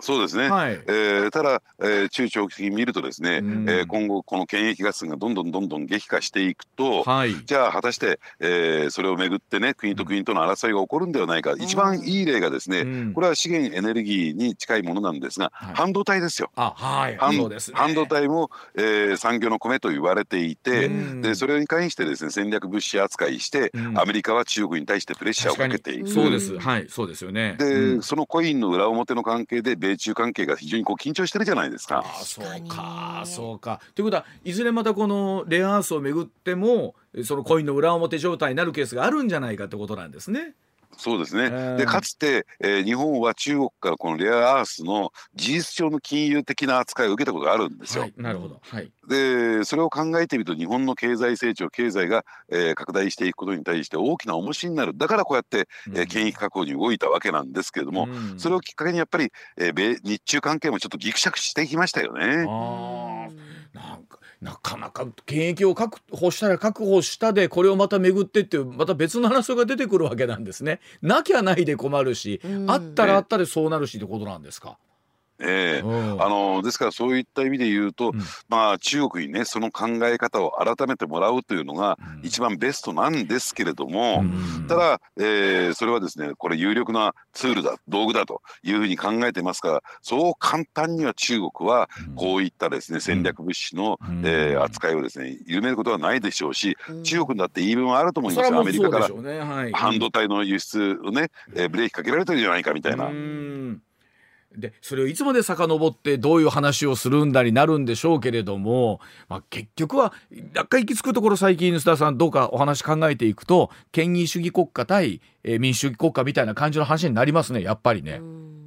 そうですね、はい。えーただ、えー中長期的に見るとですね、うん。えー今後この権益合戦がどんどんどんどん激化していくと、はい。じゃあ果たして、えーそれをめぐってね国と国との争いが起こるんではないか、一番いい例がですね、うん。これは資源エネルギーに近いものなんですが、はい。半導体ですよ。あはい。半そうですね。半導体も、えー産業の米と言われていて、うん。でそれに関してですね戦略物資扱いして、うん。アメリカは中国に対してプレッシャーをかけていく。確そうです。はい。そうですよね。で、うん。そのコインの裏表の関係で米中関係が非常にこう緊張してるじゃないですか。ああそう確かそうか。ということはいずれまたこのレアアースをめぐってもそのコインの裏表状態になるケースがあるんじゃないかってことなんですね。そうですね、うんでかつて、えー日本は中国からこのレアアースの事実上の金融的な扱いを受けたことがあるんですよ。はい、なるほど。はい。でそれを考えてみると日本の経済成長経済が、えー拡大していくことに対して大きな重しになるだからこうやって、えー権益確保に動いたわけなんですけれども、うんそれをきっかけにやっぱり、えー米日中関係もちょっとギクシャクしてきましたよね。あーなんかなかなか権益を確保したら確保したでこれをまた巡ってっていうまた別の争いが出てくるわけなんですね。なきゃないで困るし、うんあったらあったでそうなるしってことなんですか？えーうん。あのですからそういった意味で言うと、うん。まあ中国にねその考え方を改めてもらうというのがうん。一番ベストなんですけれども、うんただ、えーそれはですねこれ有力なツールだ道具だというふうに考えてますからそう簡単には中国はこういったですね戦略物資の、うん。えー扱いをですね緩めることはないでしょうしうん。中国だって言い分はあると思いますアメリカから。半導体の輸出をね、えーブレーキかけられてるじゃないかみたいな。でそれをいつまで遡ってどういう話をするんだになるんでしょうけれども、まあ、結局は若干行き着くところ最近須田さんどうかお話考えていくと権威主義国家対、え民主主義国家みたいな感じの話になりますねやっぱりね。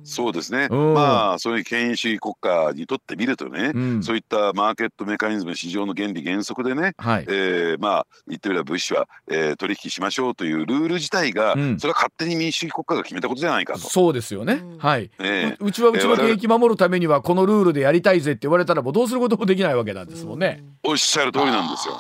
そうですね、うんまあそういう権威主義国家にとってみるとね、うん。そういったマーケットメカニズム市場の原理原則でね、はい。えーまあ言ってみれば物資は、えー取引しましょうというルール自体が、うん。それは勝手に民主主義国家が決めたことじゃないかと。そうですよね、うん。はい、えううちはうちのえー我々権益守るためにはこのルールでやりたいぜって言われたらもうどうすることもできないわけなんですもんね。おっしゃる通りなんですよ。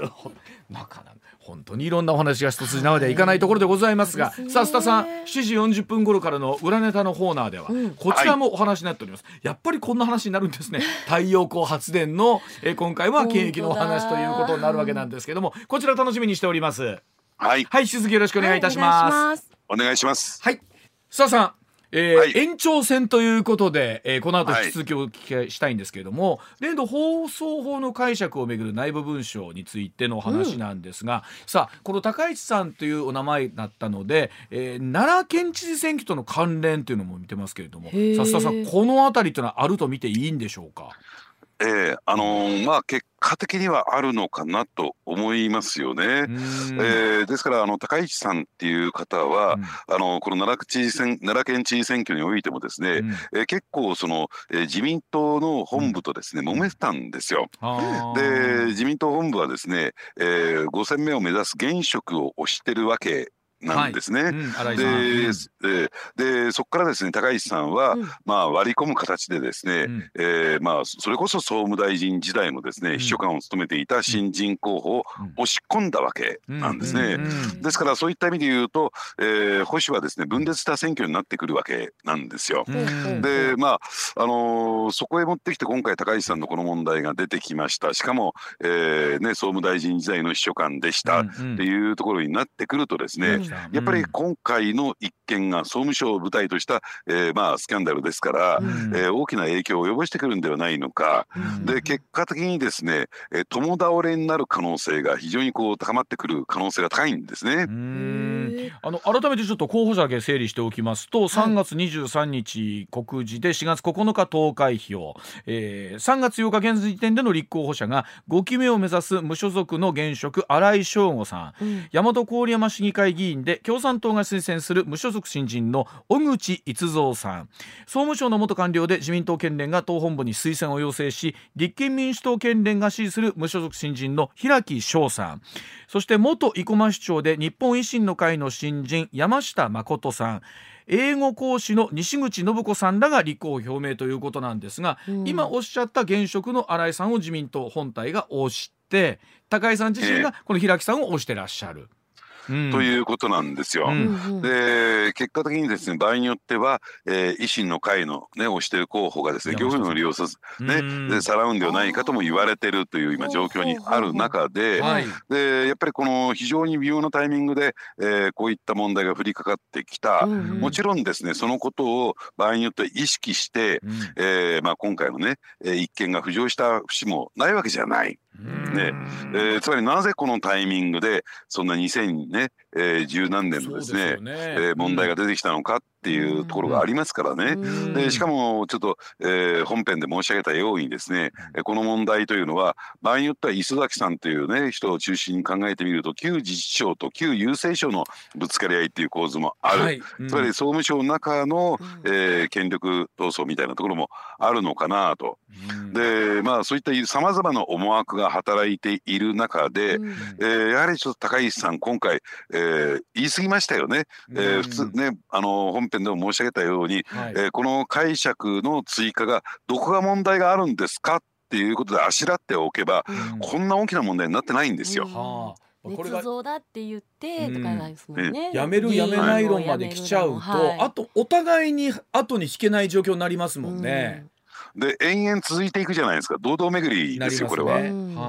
るほど。なかなか本当にいろんなお話が一筋縄ではいかないところでございますが、さあ須田さん7時40分頃からの裏ネタのコーナーでは、うん。こちらもお話になっております、やっぱりこんな話になるんですね。太陽光発電の、えー今回は現役のお話ということになるわけなんですけどもこちら楽しみにしております。はい。はい引き続きよろしくお願いいたします、お願いします。はい、須田さん、えーはい。延長戦ということで、えーこの後引き続きお聞きしたいんですけれども、例の放送法の解釈をめぐる内部文書についてのお話なんですが、さあこの高市さんというお名前だったので、えー奈良県知事選挙との関連というのも見てますけれどもさあへー。須田さんこの辺りというのはあると見ていいんでしょうか？ええあのーまあ結果的にはあるのかなと思いますよね。うーん。えーですからあの高市さんっていう方は、うん。あのこの奈良知事選奈良県知事選挙においてもですね、うん。えー結構その、えー自民党の本部とですね、揉めてたんですよ。あでー自民党本部はですね、えー、5選目を目指す現職を推してるわけなんですね。でででそこからですね高市さんは、うん。まあ、割り込む形でですね、うん。えーまあ、それこそ総務大臣時代のですね、うん。秘書官を務めていた新人候補をうん。押し込んだわけなんですね。ですからそういった意味で言うと、えー保守はですね分裂した選挙になってくるわけなんですよ。うん。でまああのーそこへ持ってきて今回高市さんのこの問題が出てきました。しかも、えーね、総務大臣時代の秘書官でしたっていうところになってくるとですね、うんやっぱり今回の一件が総務省を舞台とした、えーまあ、スキャンダルですから、うん。えー大きな影響を及ぼしてくるんではないのか。うん。で結果的にですね、えー共倒れになる可能性が非常にこう高まってくる可能性が高いんですね。あの改めてちょっと候補者だけ整理しておきますと、3月23日告示で4月9日投開票、えー3月8日現時点での立候補者が5期目を目指す無所属の現職新井翔吾さん。うん。大和郡山市議会議員で共産党が推薦する無所属新人の小口逸三さん。総務省の元官僚で自民党県連が党本部に推薦を要請し立憲民主党県連が支持する無所属新人の平木翔さん。そして元生駒市長で日本維新の会の新人山下誠さん。英語講師の西口信子さんらが立候補表明ということなんですが、うん。今おっしゃった現職の新井さんを自民党本体が推して高井さん自身がこの平木さんを推してらっしゃる。うん。ということなんですよ。うん。うんで結果的にですね場合によっては、えー維新の会のね推してる候補がですね山下さん。業務の利用さずねうん。でさらうんではないかとも言われてるという今状況にある中で。はい。でやっぱりこの非常に微妙なタイミングで、えーこういった問題が降りかかってきた、うんうん。もちろんですねそのことを場合によっては意識して、うん。えーまあ、今回のね、えー一件が浮上した節もないわけじゃない。ねえーつまりなぜこのタイミングでそんな2000ね、えー、十何年のですねでね。えー問題が出てきたのかっていうところがありますからね。うん。でしかもちょっと、えー本編で申し上げたようにですね、えーこの問題というのは場合によっては磯崎さんというね人を中心に考えてみると旧自治省と旧郵政省のぶつかり合いっていう構図もある、はい。うん。つまり総務省の中の、うん。えー権力闘争みたいなところもあるのかなと。うん。でまあそういったさまざまな思惑が働いている中で、うん。えーやはりちょっと高市さん今回、えー言い過ぎましたよね。えーうん。普通ねあの本編でも申し上げたように、はい。えーこの解釈の追加がどこが問題があるんですかっていうことであしらっておけば、うん。こんな大きな問題になってないんですよ。はあ。これが捏造だって言ってとかですもんね。やめるやめない論まで来ちゃうと、はい。あとお互いに後に引けない状況になりますもんね。で延々続いていくじゃないですか。堂々巡りですよこれは。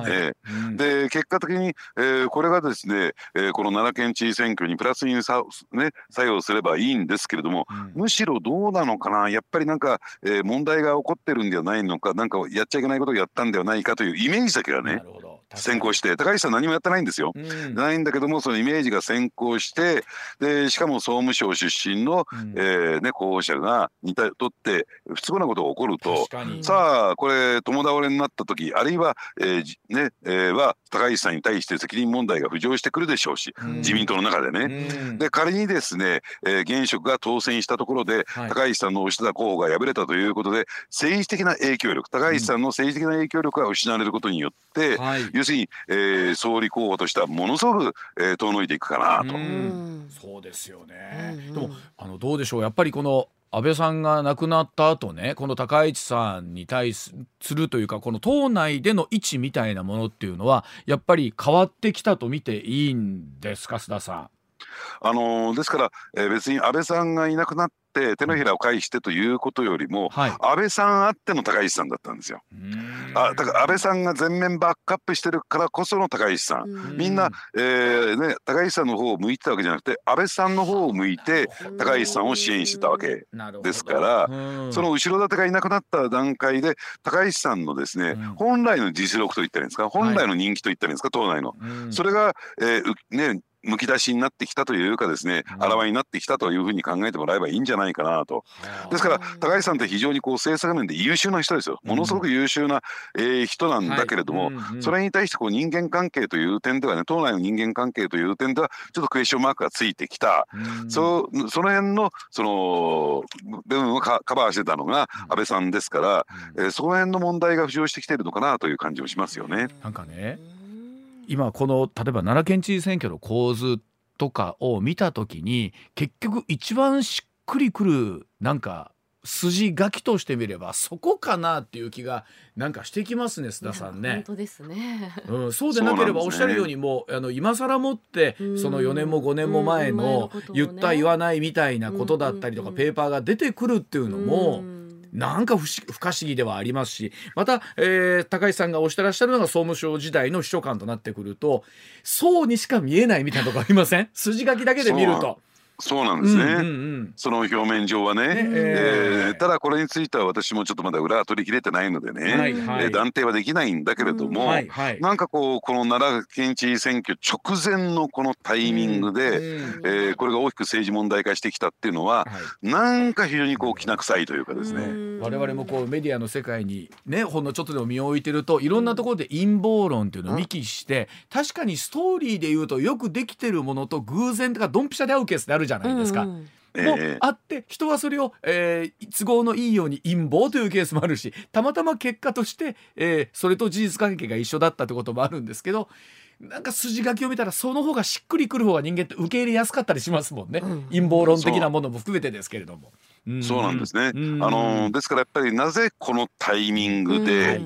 えうん。で結果的に、えーこれがですね、えーこの奈良県知事選挙にプラスにさ、ね、作用すればいいんですけれどもうん。むしろどうなのかな。やっぱりなんか、えー問題が起こってるんではないのかなんかやっちゃいけないことをやったんではないかというイメージだけがねなるほど先行して。高市さん何もやってないんですよ。うん。ないんだけどもそのイメージが先行してでしかも総務省出身の、うん。えーね、候補者が似たとって不都合なことが起こると。さあこれ共倒れになった時あるいは、えーじねえーは高市さんに対して責任問題が浮上してくるでしょうし、うん。自民党の中でね。うん。で仮にですね、えー現職が当選したところで、はい。高市さんの推してた候補が敗れたということで政治的な影響力高市さんの政治的な影響力が失われることによって、はい要するに、えー総理候補としてはものすごく、えー遠のいていくかなと。そうですよね、うんうん。でもあのどうでしょう。やっぱりこの安倍さんが亡くなった後ねこの高市さんに対するというかこの党内での位置みたいなものっていうのはやっぱり変わってきたと見ていいんですか須田さん。あのですから、えー、別に安倍さんがいなくなって手のひらを返してということよりも、はい、安倍さんあっての高市さんだったんですよ。あだから安倍さんが全面バックアップしてるからこその高市さん。みんな、えーね、高市さんの方を向いてたわけ。じゃなくて安倍さんの方を向いて高市さんを支援してたわけ。ですからその後ろ盾がいなくなった段階で高市さんのですね、本来の実力といったらいいんですか？本来の人気といったらいいんですか？党内の。それが、えーねむき出しになってきたというかですね、あらわになってきたというふうに考えてもらえばいいんじゃないかなと。ですから高橋さんって非常にこう政策面で優秀な人ですよ。ものすごく優秀な、えー、人なんだけれども、それに対してこう人間関係という点ではね、党内の人間関係という点ではちょっとクエスチョンマークがついてきた。そその辺のその部分をカバーしてたのが安倍さんですから、えー、その辺の問題が浮上してきているのかなという感じもしますよね。なんかね。今この例えば奈良県知事選挙の構図とかを見た時に結局一番しっくりくるなんか筋書きとしてみればそこかなっていう気がなんかしてきますね須田さんね。本当ですね、うん、そうでなければおっしゃるようにもうあの今更もってその4年も5年も前の言った言わないみたいなことだったりとかペーパーが出てくるっていうのも。なんか不可思議ではありますしまた、えー、高市さんがおしてらっしゃるのが総務省時代の秘書官となってくるとそうにしか見えないみたいなとこありません？筋書きだけで見ると。そうなんですね、うんうんうん、その表面上はね、ねえー、ただこれについては私もちょっとまだ裏は取り切れてないのでね、はいはい、えー、断定はできないんだけれども、うん。はいはい、なんかこうこの奈良県知事選挙直前のこのタイミングで、うん、えー、これが大きく政治問題化してきたっていうのは、はい、なんか非常にこうきな臭いというかですね、我々もこうメディアの世界にねほんのちょっとでも身を置いてるといろんなところで陰謀論っていうのを見聞して、確かにストーリーで言うとよくできてるものと偶然とかドンピシャで合うケースってあるじゃないですか。うんもあって人はそれを、えー、都合のいいように陰謀というケースもあるしたまたま結果として、えー、それと事実関係が一緒だったってこともあるんですけどなんか筋書きを見たらその方がしっくりくる方が人間って受け入れやすかったりしますもんね、うん、陰謀論的なものも含めてですけれども。そうなんですね、あのですからやっぱりなぜこのタイミングで、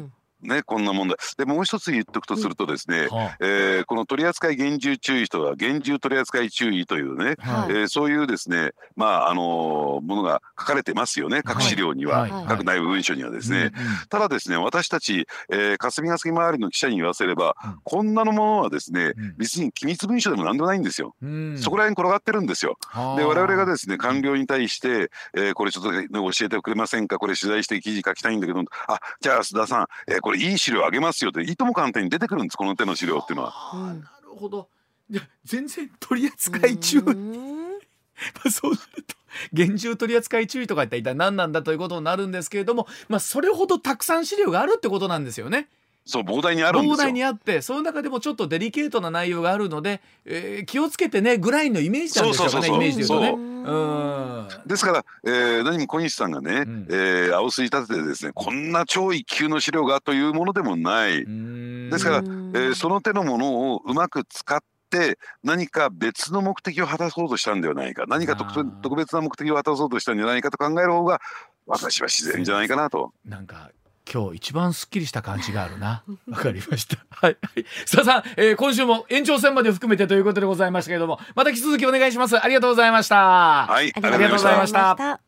ね、こんな問題。で、もう一つ言っておくとするとですね、うん、えー、この取扱厳重注意とは厳重取扱注意というね、はい、えー、そういうですね、まあ、あのー、ものが書かれてますよね、各資料には、はい、各内部文書にはですね。はい、ただですね、私たち、えー、霞が関周りの記者に言わせれば、うん、こんなのものはですね、うん、別に機密文書でもなんでもないんですよ。そこら辺転がってるんですよ。で、我々がですね、官僚に対して、えー、これちょっと、ね、教えてくれませんか、これ取材して記事書きたいんだけど、あ、じゃあ須田さん、えー、これいい資料あげますよっていとも簡単に出てくるんですこの手の資料っていうのは。なるほど全然取り扱い注意 そうなると厳重取扱注意とか一体何なんだということになるんですけれども、まあ、それほどたくさん資料があるってことなんですよね。そう膨大にある膨大にあってその中でもちょっとデリケートな内容があるので、えー、気をつけてねぐらいのイメージなんですよ。ねイメージで言うとね。う。ん。ですから、えー、何も小西さんがね、うん、えー、青筋立ててですねこんな超一級の資料がというものでもない。ですから、えー、その手のものをうまく使って何か別の目的を果たそうとしたんではないか何か特別な目的を果たそうとしたんじゃないかと考える方が私は自然じゃないかなと。なんか今日一番すっきりした感じがあるな。わかりました。はい。須田さん、えー、今週も延長戦まで含めてということでございましたけれども、また引き続きお願いします。ありがとうございました。はい。ありがとうございました。